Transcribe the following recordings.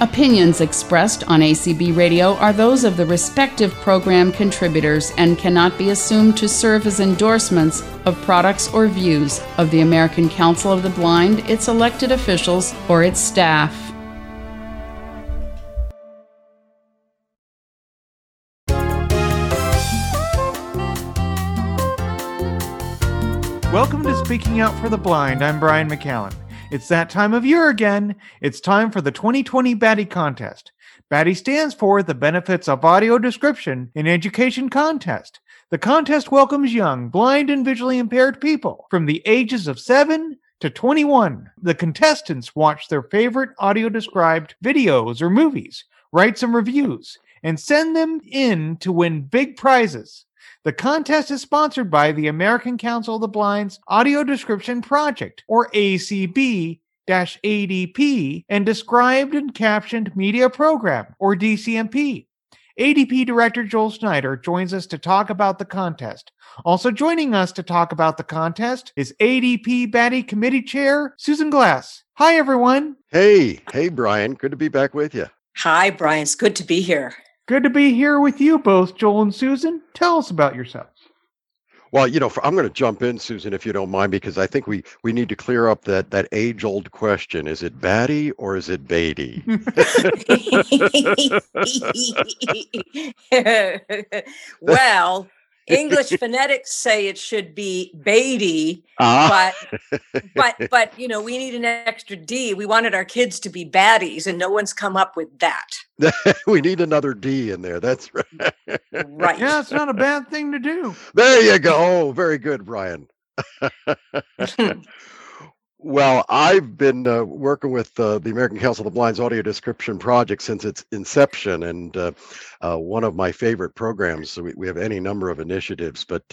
Opinions expressed on ACB Radio are those of the respective program contributors and cannot be assumed to serve as endorsements of products or views of the American Council of the Blind, its elected officials, or its staff. Welcome to Speaking Out for the Blind. I'm Brian McCallan. It's that time of year again. It's time for the 2020 BADIE Contest. BADIE stands for the Benefits of Audio Description in Education Contest. The contest welcomes young, blind, and visually impaired people from the ages of 7 to 21. The contestants watch their favorite audio described videos or movies, write some reviews, and send them in to win big prizes. The contest is sponsored by the American Council of the Blind's Audio Description Project, or ACB ADP, and Described and Captioned Media Program, or DCMP. ADP Director Joel Snyder joins us to talk about the contest. Also joining us to talk about the contest is ADP BADIE Committee Chair Susan Glass. Hi, everyone. Hey, hey, Brian. Good to be back with you. Hi, Brian. It's good to be here. Good to be here with you both, Joel and Susan. Tell us about yourselves. Well, you know, for, I'm going to jump in, Susan, if you don't mind, because I think we we need to clear up that that age old question: Is it Batty or is it Beatty? well, English phonetics say it should be Beatty, Ah. but but but you know we need an extra D. We wanted our kids to be baddies, and no one's come up with that. we need another D in there. That's right. Right. Yeah, it's not a bad thing to do. There you go. Oh, very good, Brian. Well, I've been uh, working with uh, the American Council of the Blind's audio description project since its inception, and uh, uh, one of my favorite programs. We, we have any number of initiatives, but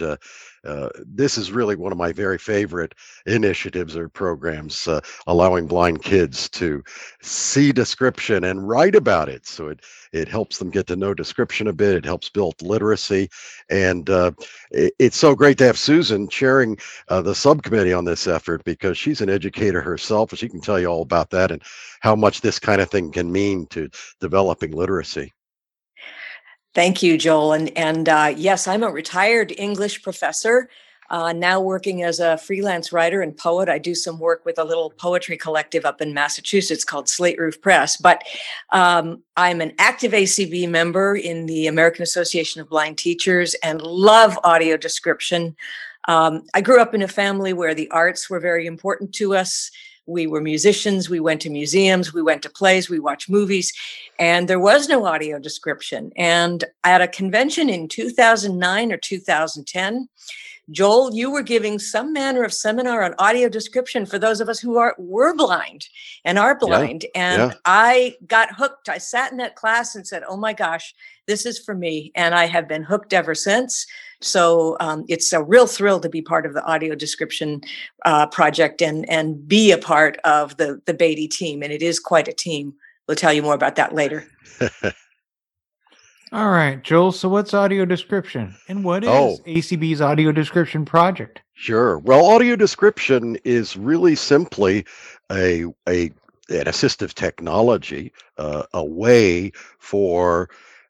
uh, this is really one of my very favorite initiatives or programs, uh, allowing blind kids to see description and write about it. So it it helps them get to know description a bit. It helps build literacy, and uh, it, it's so great to have Susan chairing uh, the subcommittee on this effort because she's an educator herself and she can tell you all about that and how much this kind of thing can mean to developing literacy. Thank you, Joel. And and uh, yes, I'm a retired English professor. Uh, now working as a freelance writer and poet, I do some work with a little poetry collective up in Massachusetts called Slate Roof Press. But um, I'm an active ACB member in the American Association of Blind Teachers and love audio description. Um, I grew up in a family where the arts were very important to us. We were musicians. We went to museums. We went to plays. We watched movies. And there was no audio description. And at a convention in 2009 or 2010, Joel, you were giving some manner of seminar on audio description for those of us who are were blind and are blind. and yeah. I got hooked. I sat in that class and said, "Oh my gosh, this is for me," and I have been hooked ever since. So um, it's a real thrill to be part of the audio description uh, project and and be a part of the the BADIE team. And it is quite a team. We'll tell you more about that later. All right, Joel. So, what's audio description, and what is Oh. ACB's audio description project? Sure. Well, audio description is really simply a a an assistive technology, uh, a way for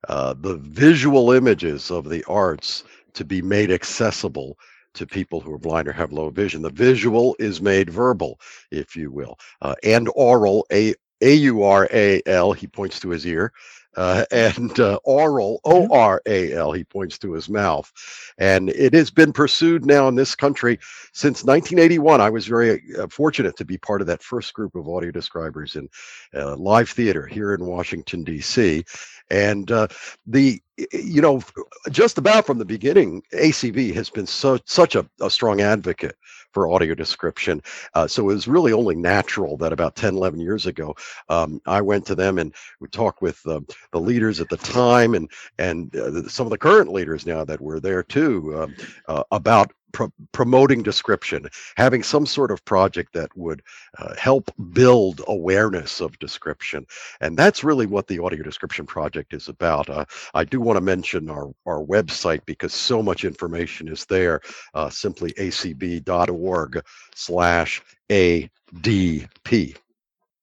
uh, the visual images of the arts to be made accessible to people who are blind or have low vision. The visual is made verbal, if you will, uh, and oral. A A U R A L. He points to his ear. Uh, and uh, oral, O R A L, he points to his mouth. And it has been pursued now in this country since 1981. I was very uh, fortunate to be part of that first group of audio describers in uh, live theater here in Washington, D.C. And uh, the, you know, just about from the beginning, ACB has been so such a, a strong advocate for audio description. Uh, so it was really only natural that about 10, 11 years ago, um, I went to them and we talked with uh, the leaders at the time and and uh, some of the current leaders now that were there too um, uh, about pro- promoting description, having some sort of project that would uh, help build awareness of description, and that's really what the audio description project is about. Uh, I do want to mention our our website because so much information is there. Uh, simply acb.org slash adp.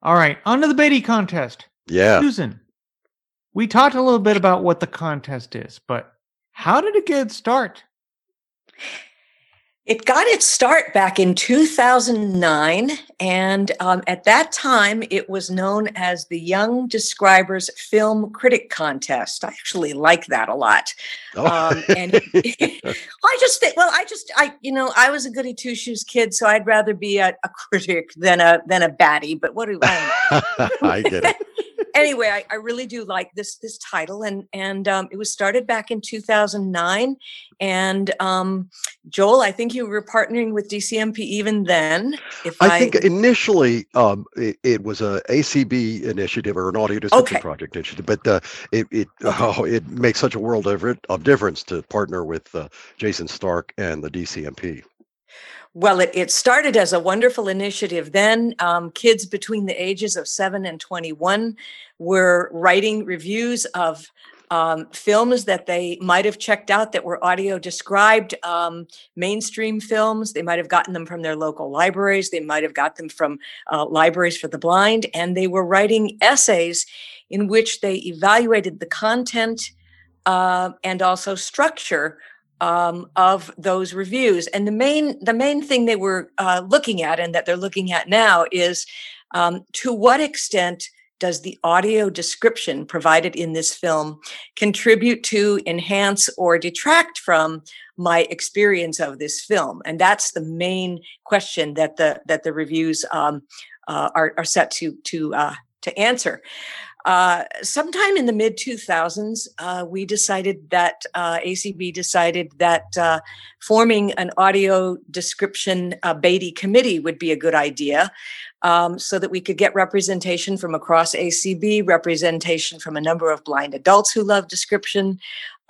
All right, on to the BADIE contest. Yeah. Susan, we talked a little bit about what the contest is, but how did it get its start? It got its start back in 2009. And um, at that time, it was known as the Young Describers Film Critic Contest. I actually like that a lot. Oh. Um, and I just think, well, I just, I, you know, I was a goody two shoes kid, so I'd rather be a, a critic than a than a baddie. But what do I? I get it. anyway, I, I, really do like this this title, and and um, it was started back in 2009. And um, Joel, I think you were partnering with DCMP even then. If I, I think initially um, it, it, was a ACB initiative or an audio description okay. project initiative, but uh, it it oh, it makes such a world of, of difference to partner with uh, Jason Stark and the DCMP. Well, it, it started as a wonderful initiative. Then um, kids between the ages of 7 and 21 were writing reviews of um, films that they might have checked out that were audio described, um, mainstream films. They might have gotten them from their local libraries. They might have got them from uh, libraries for the blind. And they were writing essays in which they evaluated the content uh, and also structure um, of those reviews. And the main the main thing they were uh, looking at, and that they're looking at now, is um, to what extent does the audio description provided in this film contribute to enhance or detract from my experience of this film and that's the main question that the that the reviews um, uh, are, are set to to uh, to answer uh, sometime in the mid 2000s, uh, we decided that uh, ACB decided that uh, forming an audio description uh, BADIE committee would be a good idea um, so that we could get representation from across ACB, representation from a number of blind adults who love description,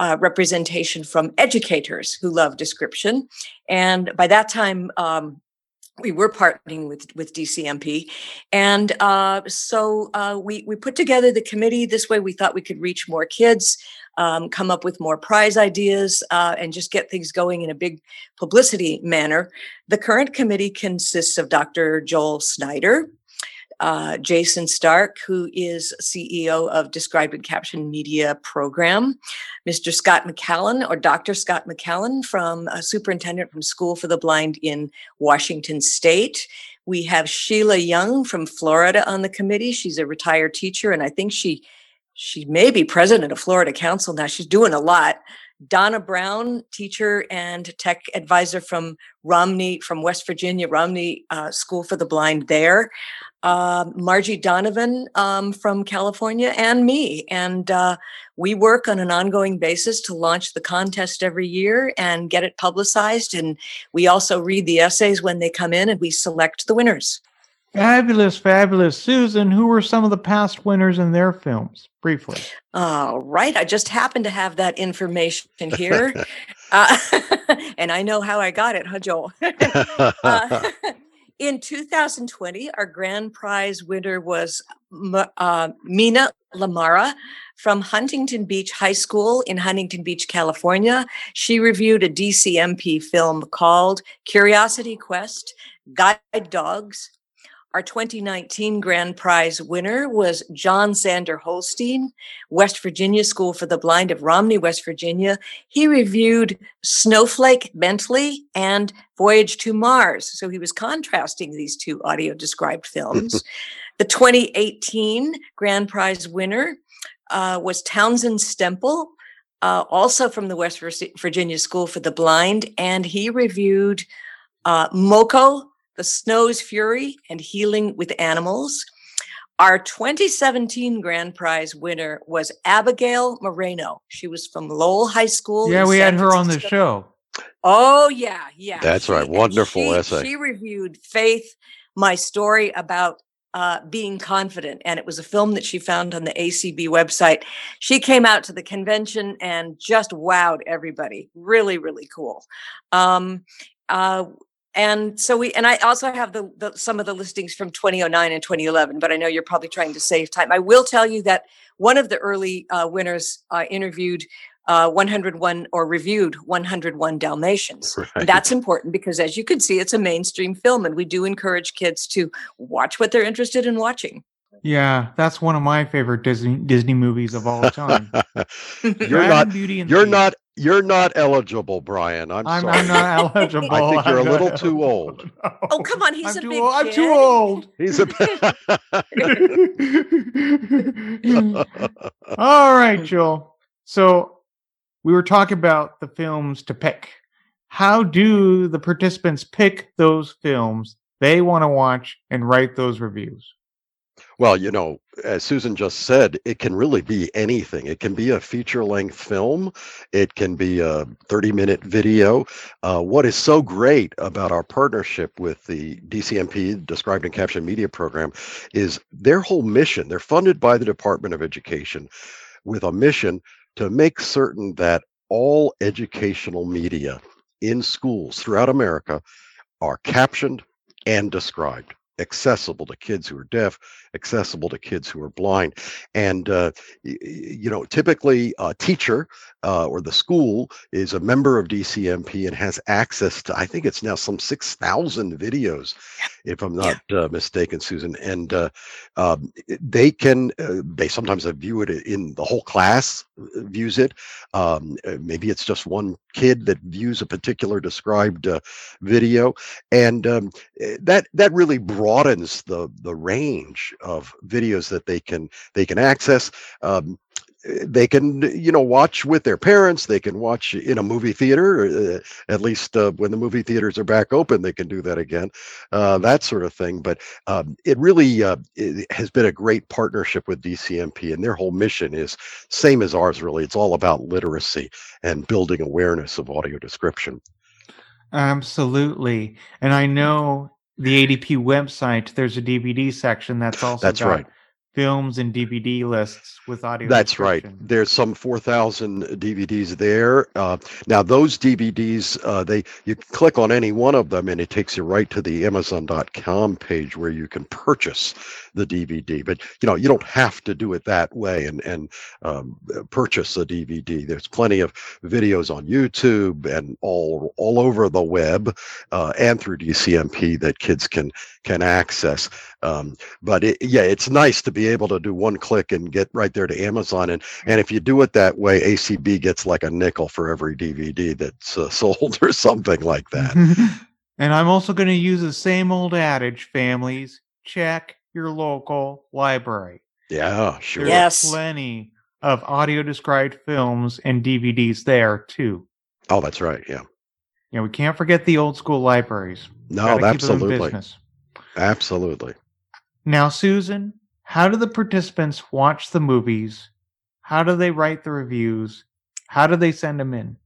uh, representation from educators who love description. And by that time, um, we were partnering with with DCMP, and uh, so uh, we we put together the committee. This way, we thought we could reach more kids, um, come up with more prize ideas, uh, and just get things going in a big publicity manner. The current committee consists of Dr. Joel Snyder, uh, Jason Stark, who is CEO of Described and Captioned Media Program, Mr. Scott McCallum, or Dr. Scott McCallum, from a superintendent from School for the Blind in Washington State. We have Sheila Young from Florida on the committee. She's a retired teacher, and I think she she may be president of Florida Council now. She's doing a lot. Donna Brown, teacher and tech advisor from Romney, from West Virginia, Romney uh, School for the Blind there. Uh, Margie Donovan um, from California, and me. And uh, we work on an ongoing basis to launch the contest every year and get it publicized. And we also read the essays when they come in and we select the winners. Fabulous, fabulous. Susan, who were some of the past winners in their films? Briefly. All right. I just happen to have that information here. uh, and I know how I got it, huh, Joel? uh, in 2020, our grand prize winner was uh, Mina Lamara from Huntington Beach High School in Huntington Beach, California. She reviewed a DCMP film called Curiosity Quest Guide Dogs our 2019 grand prize winner was John Sander Holstein, West Virginia School for the Blind of Romney, West Virginia. He reviewed Snowflake Bentley and Voyage to Mars. So he was contrasting these two audio described films. the 2018 grand prize winner uh, was Townsend Stemple, uh, also from the West Virginia School for the Blind, and he reviewed uh, Moko the Snow's Fury, and Healing with Animals. Our 2017 grand prize winner was Abigail Moreno. She was from Lowell High School. Yeah, we had her on the show. Oh, yeah, yeah. That's she, right. Wonderful she, essay. She reviewed Faith, my story about uh, being confident. And it was a film that she found on the ACB website. She came out to the convention and just wowed everybody. Really, really cool. Um, uh, and so we and i also have the, the, some of the listings from 2009 and 2011 but i know you're probably trying to save time i will tell you that one of the early uh, winners uh, interviewed uh, 101 or reviewed 101 dalmatians right. that's important because as you can see it's a mainstream film and we do encourage kids to watch what they're interested in watching Yeah, that's one of my favorite Disney Disney movies of all time. you're Dragon not. Beauty and You're Beast. not. You're not eligible, Brian. I'm, I'm, sorry. I'm not eligible. I think you're a I'm little too eligible. old. Oh, come on, he's I'm a too big old. I'm kid. too old. He's a. Big. All right, Joel. So we were talking about the films to pick. How do the participants pick those films they want to watch and write those reviews? Well, you know, as Susan just said, it can really be anything. It can be a feature length film, it can be a 30 minute video. Uh, what is so great about our partnership with the DCMP, Described and Captioned Media Program, is their whole mission. They're funded by the Department of Education with a mission to make certain that all educational media in schools throughout America are captioned and described accessible to kids who are deaf accessible to kids who are blind. And uh, you know typically a teacher uh, or the school is a member of dcmp and has access to i think it's now some 6000 videos if i'm not uh, mistaken susan. And uh, um, they can uh, they sometimes uh, view it in the whole class uh, views it. Um, uh, maybe it's just one kid that views a particular described uh, video and um, eh, that that really broadens the the range of videos that they can they can access. Um, they can you know watch with their parents they can watch in a movie theater uh, at least uh, when the movie theaters are back open they can do that again uh, that sort of thing but um, it really uh, it has been a great partnership with dcmp and their whole mission is same as ours really it's all about literacy and building awareness of audio description Absolutely. And I know the ADP website, there's a DVD section that's also That's right. Films and DVD lists with audio. That's right. There's some 4,000 DVDs there. Uh, now those DVDs, uh, they you click on any one of them, and it takes you right to the Amazon.com page where you can purchase the DVD. But you know you don't have to do it that way and and um, purchase a DVD. There's plenty of videos on YouTube and all all over the web uh, and through DCMP that kids can can access. Um, but it, yeah, it's nice to be able to do one click and get right there to Amazon. And and if you do it that way, ACB gets like a nickel for every DVD that's uh, sold or something like that. and I'm also going to use the same old adage, families, check your local library. Yeah, sure. There's Yes. plenty of audio described films and DVDs there too. Oh, that's right. Yeah. You know, we can't forget the old school libraries. No, Gotta keep them in absolutely. Absolutely. Now, Susan, how do the participants watch the movies? How do they write the reviews? How do they send them in?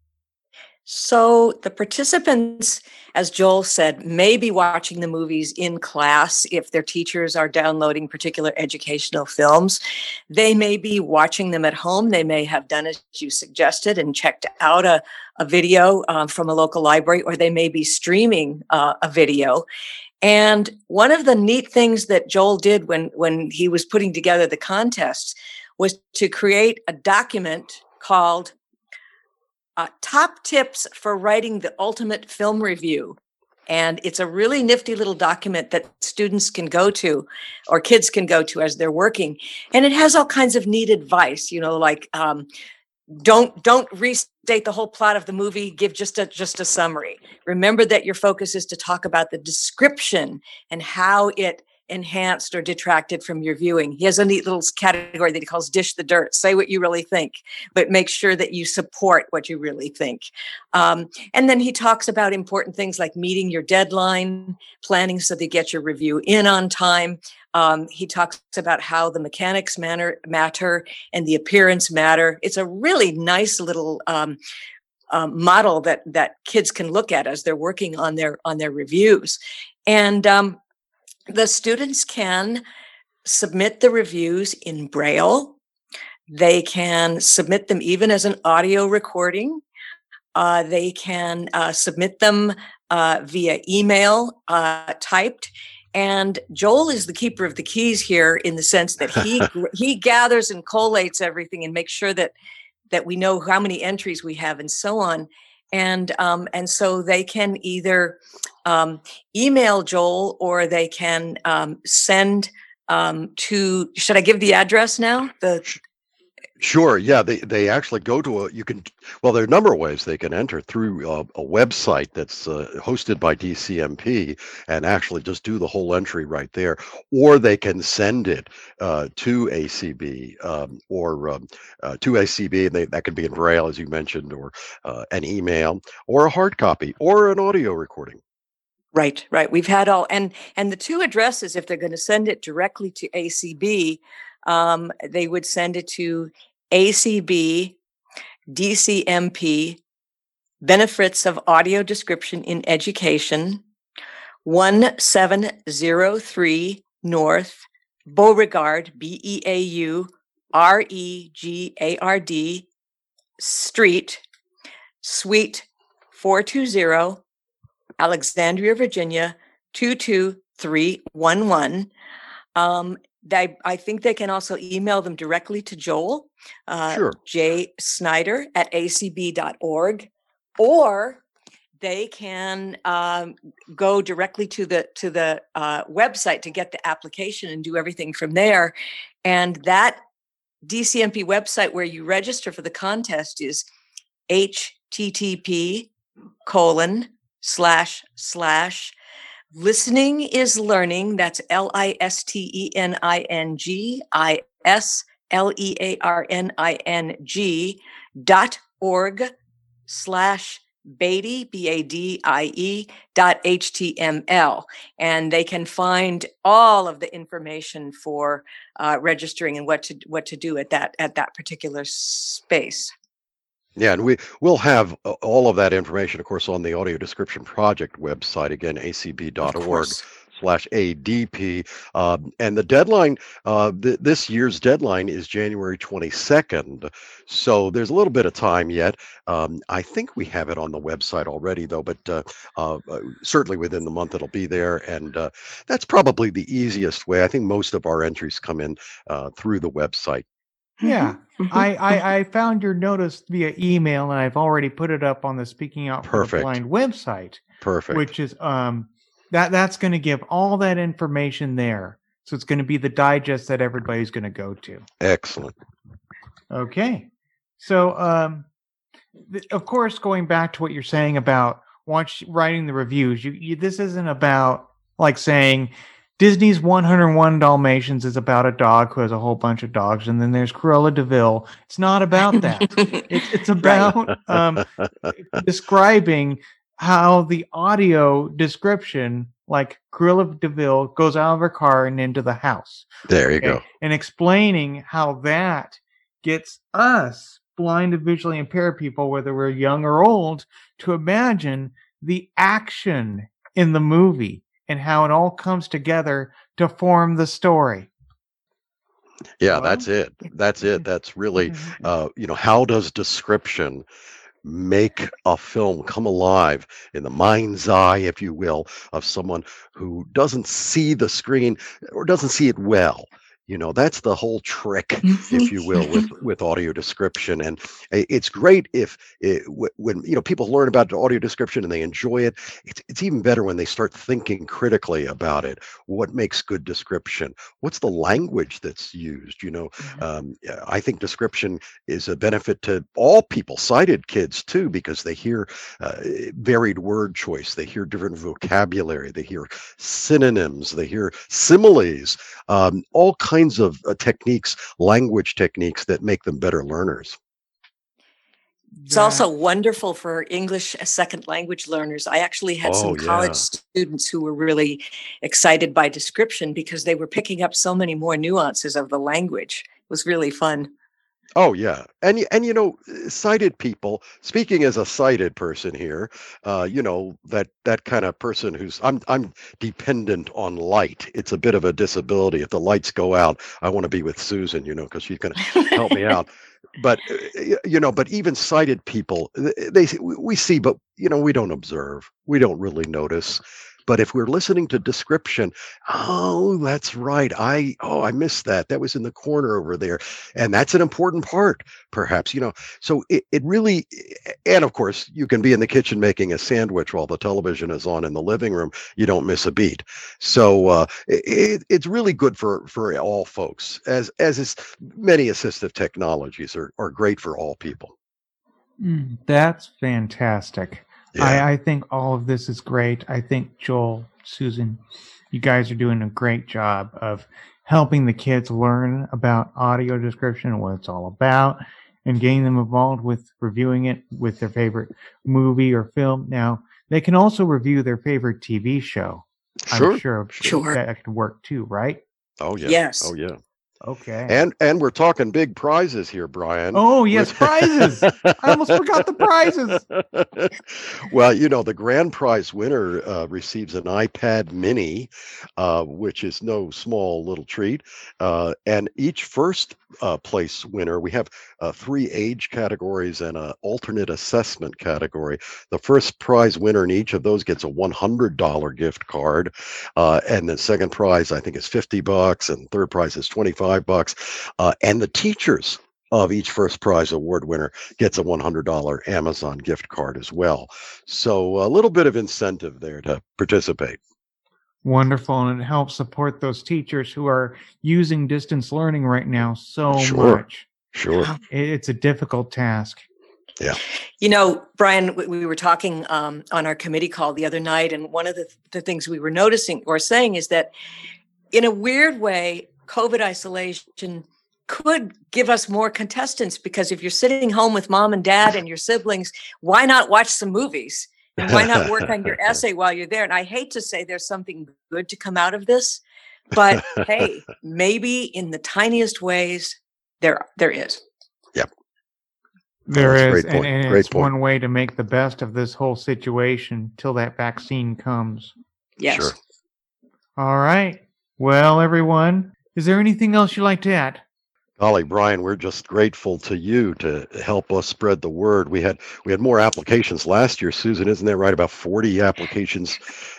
So the participants, as Joel said, may be watching the movies in class if their teachers are downloading particular educational films. They may be watching them at home. They may have done as you suggested and checked out a, a video um, from a local library, or they may be streaming uh, a video. And one of the neat things that Joel did when when he was putting together the contests was to create a document called uh, top tips for writing the ultimate film review. And it's a really nifty little document that students can go to or kids can go to as they're working. And it has all kinds of neat advice, you know, like um, don't don't restate the whole plot of the movie, give just a just a summary. Remember that your focus is to talk about the description and how it enhanced or detracted from your viewing. He has a neat little category that he calls dish the dirt. Say what you really think but make sure that you support what you really think. Um, and then he talks about important things like meeting your deadline, planning so you get your review in on time. Um, he talks about how the mechanics matter, matter and the appearance matter. It's a really nice little um, um, model that that kids can look at as they're working on their on their reviews. And um, the students can submit the reviews in Braille. They can submit them even as an audio recording. Uh, they can uh, submit them uh, via email uh, typed. And Joel is the keeper of the keys here in the sense that he he gathers and collates everything and makes sure that that we know how many entries we have and so on. And um, and so they can either um, email Joel or they can um, send um, to should I give the address now? The Sure. Yeah, they they actually go to a you can well there are a number of ways they can enter through a, a website that's uh, hosted by DCMP and actually just do the whole entry right there, or they can send it uh, to ACB um, or um, uh, to ACB, and they, that can be in braille as you mentioned, or uh, an email, or a hard copy, or an audio recording. Right, right. We've had all and and the two addresses, if they're going to send it directly to ACB, um, they would send it to ACB DCMP Benefits of Audio Description in Education, 1703 North Beauregard, B E A U R E G A R D Street, Suite 420, Alexandria, Virginia 22311. Um, they, I think they can also email them directly to Joel, uh, Sure. J. Snyder at acb.org, or they can um, go directly to the to the uh, website to get the application and do everything from there. And that DCMP website where you register for the contest is http colon slash slash listening is learning that's l-i-s-t-e-n-i-n-g-i-s-l-e-a-r-n-i-n-g dot org slash BADIE, B-A-D-I-E dot H-T-M-L. And they can find all of the information for uh, registering and what to what to do at that at that particular space. Yeah, and we will have uh, all of that information, of course, on the Audio Description Project website again, acb.org slash ADP. Um, and the deadline, uh, th- this year's deadline is January 22nd. So there's a little bit of time yet. Um, I think we have it on the website already, though, but uh, uh, uh, certainly within the month it'll be there. And uh, that's probably the easiest way. I think most of our entries come in uh, through the website. Yeah. Mhm, I. I, I found your notice via email and I've already put it up on the Speaking Out for the Blind website, Perfect. which is um that that's going to give all that information there. So it's going to be the digest that everybody's going to go to. Excellent. Okay. So, um, th- of course, going back to what you're saying about watch writing the reviews, you, you this isn't about like saying Disney's 101 Dalmatians is about a dog who has a whole bunch of dogs, and then there's Cruella de Vil. It's not about that. it's it's about um, describing how the audio description, like Cruella de Vil, goes out of her car and into the house There you okay, go. and explaining how that gets us blind and visually impaired people, whether we're young or old, to imagine the action in the movie and how it all comes together to form the story. Yeah, Well, that's it. That's it. That's really, Mhm. uh, you know, how does description make a film come alive in the mind's eye, if you will, of someone who doesn't see the screen or doesn't see it well? You know, that's the whole trick, if you will, with with audio description. And it's great if it, when you know people learn about audio description and they enjoy it. It's it's even better when they start thinking critically about it. What makes good description? What's the language that's used? You know, Mhm. um, I think description is a benefit to all people, sighted kids too, because they hear uh, varied word choice, they hear different vocabulary, they hear synonyms, they hear similes, um, all kinds of uh, techniques, language techniques that make them better learners. It's also wonderful for English as second language learners. I actually had Oh, some college yeah. students who were really excited by description because they were picking up so many more nuances of the language. It was really fun. Oh yeah, and and you know, uh, sighted people. Speaking as a sighted person here, uh, you know that that kind of person who's I'm I'm dependent on light. It's a bit of a disability. If the lights go out, I want to be with Susan, you know, because she's going to help me out. But uh, you know, but even sighted people, they we we see, but you know, we don't observe. We don't really notice. But if we're listening to description, oh, that's right. I oh, I missed that. That was in the corner over there. And that's an important part, perhaps, you know. So it, it really and of course you can be in the kitchen making a sandwich while the television is on in the living room. You don't miss a beat. So uh, it, it's really good for for all folks, as as is many assistive technologies are, are great for all people. Mm, that's fantastic. Yeah. I, I think all of this is great. I think Joel, Susan, you guys are doing a great job of helping the kids learn about audio description and what it's all about and getting them involved with reviewing it with their favorite movie or film. Now, they can also review their favorite TV show. Sure. I'm sure, sure. that could work too, right? Oh yeah. Yes. Oh yeah. Okay. And and we're talking big prizes here, Brian. Oh yes, prizes. I almost forgot the prizes. well, you know, the grand prize winner uh, receives an iPad Mini, uh, which is no small little treat. Uh, and each first uh, place winner, we have uh, three age categories and an alternate assessment category. The first prize winner in each of those gets a $100 gift card, uh, and the second prize I think is 50 bucks, and third prize is 25 bucks. Uh, and the teachers of each first prize award winner gets a $100 Amazon gift card as well. So a little bit of incentive there to participate. Wonderful. And it helps support those teachers who are using distance learning right now so sure. much. Sure. It's a difficult task. Yeah. You know, Brian, we were talking um, on our committee call the other night, and one of the, the things we were noticing or saying is that in a weird way, COVID isolation could give us more contestants because if you're sitting home with mom and dad and your siblings, why not watch some movies? And why not work on your essay while you're there? And I hate to say there's something good to come out of this, but hey, maybe in the tiniest ways, there there is. Yep. There is, and, and it's point. one way to make the best of this whole situation till that vaccine comes. Yes. Sure. All right. Well, everyone, is there anything else you'd like to add? Golly, Brian, we're just grateful to you to help us spread the word. We had we had more applications last year, Susan, isn't that right? About forty applications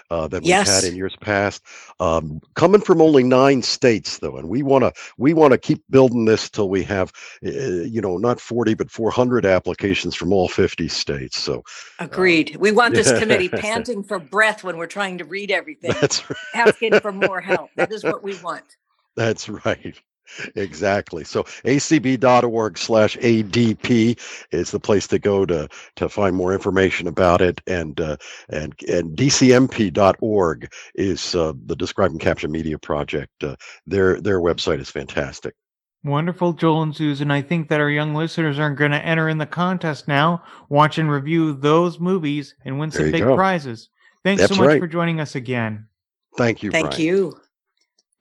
uh, than yes. we've had in years past. Um, coming from only nine states, though, and we want to we want to keep building this till we have, uh, you know, not forty but four hundred applications from all fifty states. So, agreed. Um, we want this committee panting for breath when we're trying to read everything. That's right. asking for more help. That is what we want. That's right exactly. So acb.org slash ADP is the place to go to to find more information about it. And uh, and and DCMP.org is uh, the Describe and Capture Media Project. Uh, their their website is fantastic. Wonderful, Joel and Susan. I think that our young listeners are going to enter in the contest now, watch and review those movies, and win some big go. prizes. Thanks That's so much right. for joining us again. Thank you. Thank Brian. you.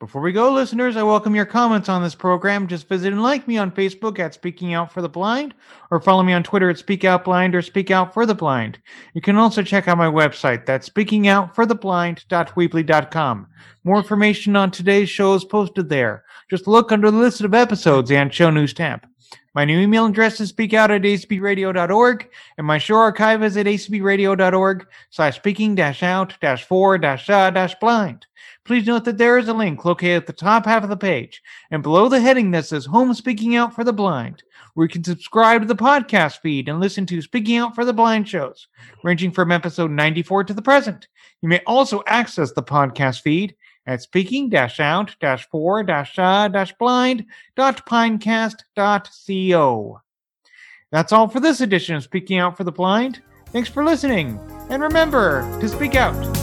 Before we go, listeners, I welcome your comments on this program. Just visit and like me on Facebook at Speaking Out for the Blind, or follow me on Twitter at Speak Out Blind or Speak Out for the Blind. You can also check out my website, that's speakingoutfortheblind.weebly.com. More information on today's show is posted there. Just look under the list of episodes and show news tab. My new email address is speakout at acbradio.org, and my show archive is at acbradio.org slash speaking dash out dash four dash uh, dash blind. Please note that there is a link located at the top half of the page and below the heading that says Home Speaking Out for the Blind, where you can subscribe to the podcast feed and listen to Speaking Out for the Blind shows, ranging from episode 94 to the present. You may also access the podcast feed at speaking out for blind.pinecast.co. That's all for this edition of Speaking Out for the Blind. Thanks for listening, and remember to speak out.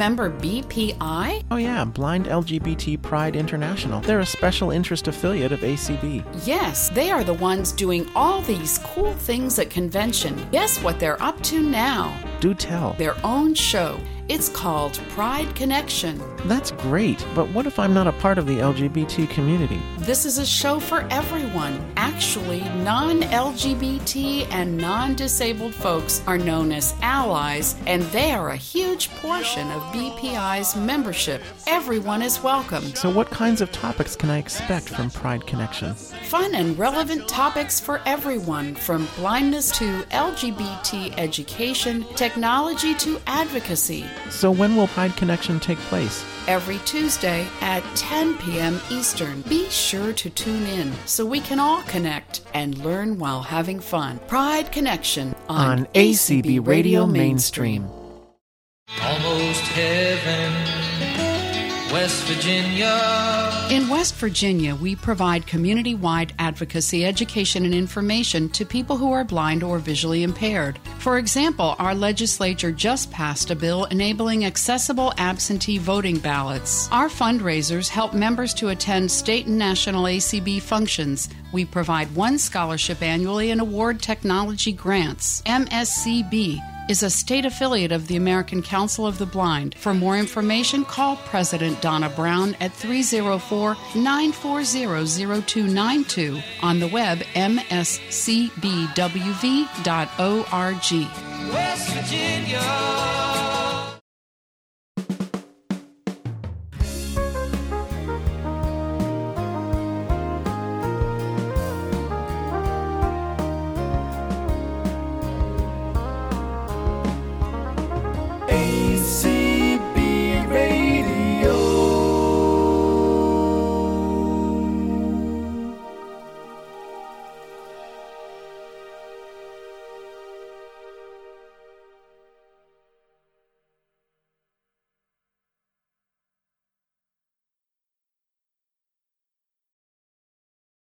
Remember BPI? Oh, yeah, Blind LGBT Pride International. They're a special interest affiliate of ACB. Yes, they are the ones doing all these cool things at convention. Guess what they're up to now? Do tell. Their own show. It's called Pride Connection. That's great, but what if I'm not a part of the LGBT community? This is a show for everyone. Actually, non LGBT and non disabled folks are known as allies, and they are a huge portion of BPI's membership. Everyone is welcome. So, what kinds of topics can I expect from Pride Connection? Fun and relevant topics for everyone, from blindness to LGBT education, technology to advocacy. So, when will Pride Connection take place? Every Tuesday at 10 p.m. Eastern. Be sure to tune in so we can all connect and learn while having fun. Pride Connection on, on ACB Radio Mainstream. Almost heaven. West Virginia. In West Virginia, we provide community wide advocacy, education, and information to people who are blind or visually impaired. For example, our legislature just passed a bill enabling accessible absentee voting ballots. Our fundraisers help members to attend state and national ACB functions. We provide one scholarship annually and award technology grants. MSCB is a state affiliate of the American Council of the Blind. For more information, call President Donna Brown at 304 940 0292 on the web mscbwv.org. West Virginia.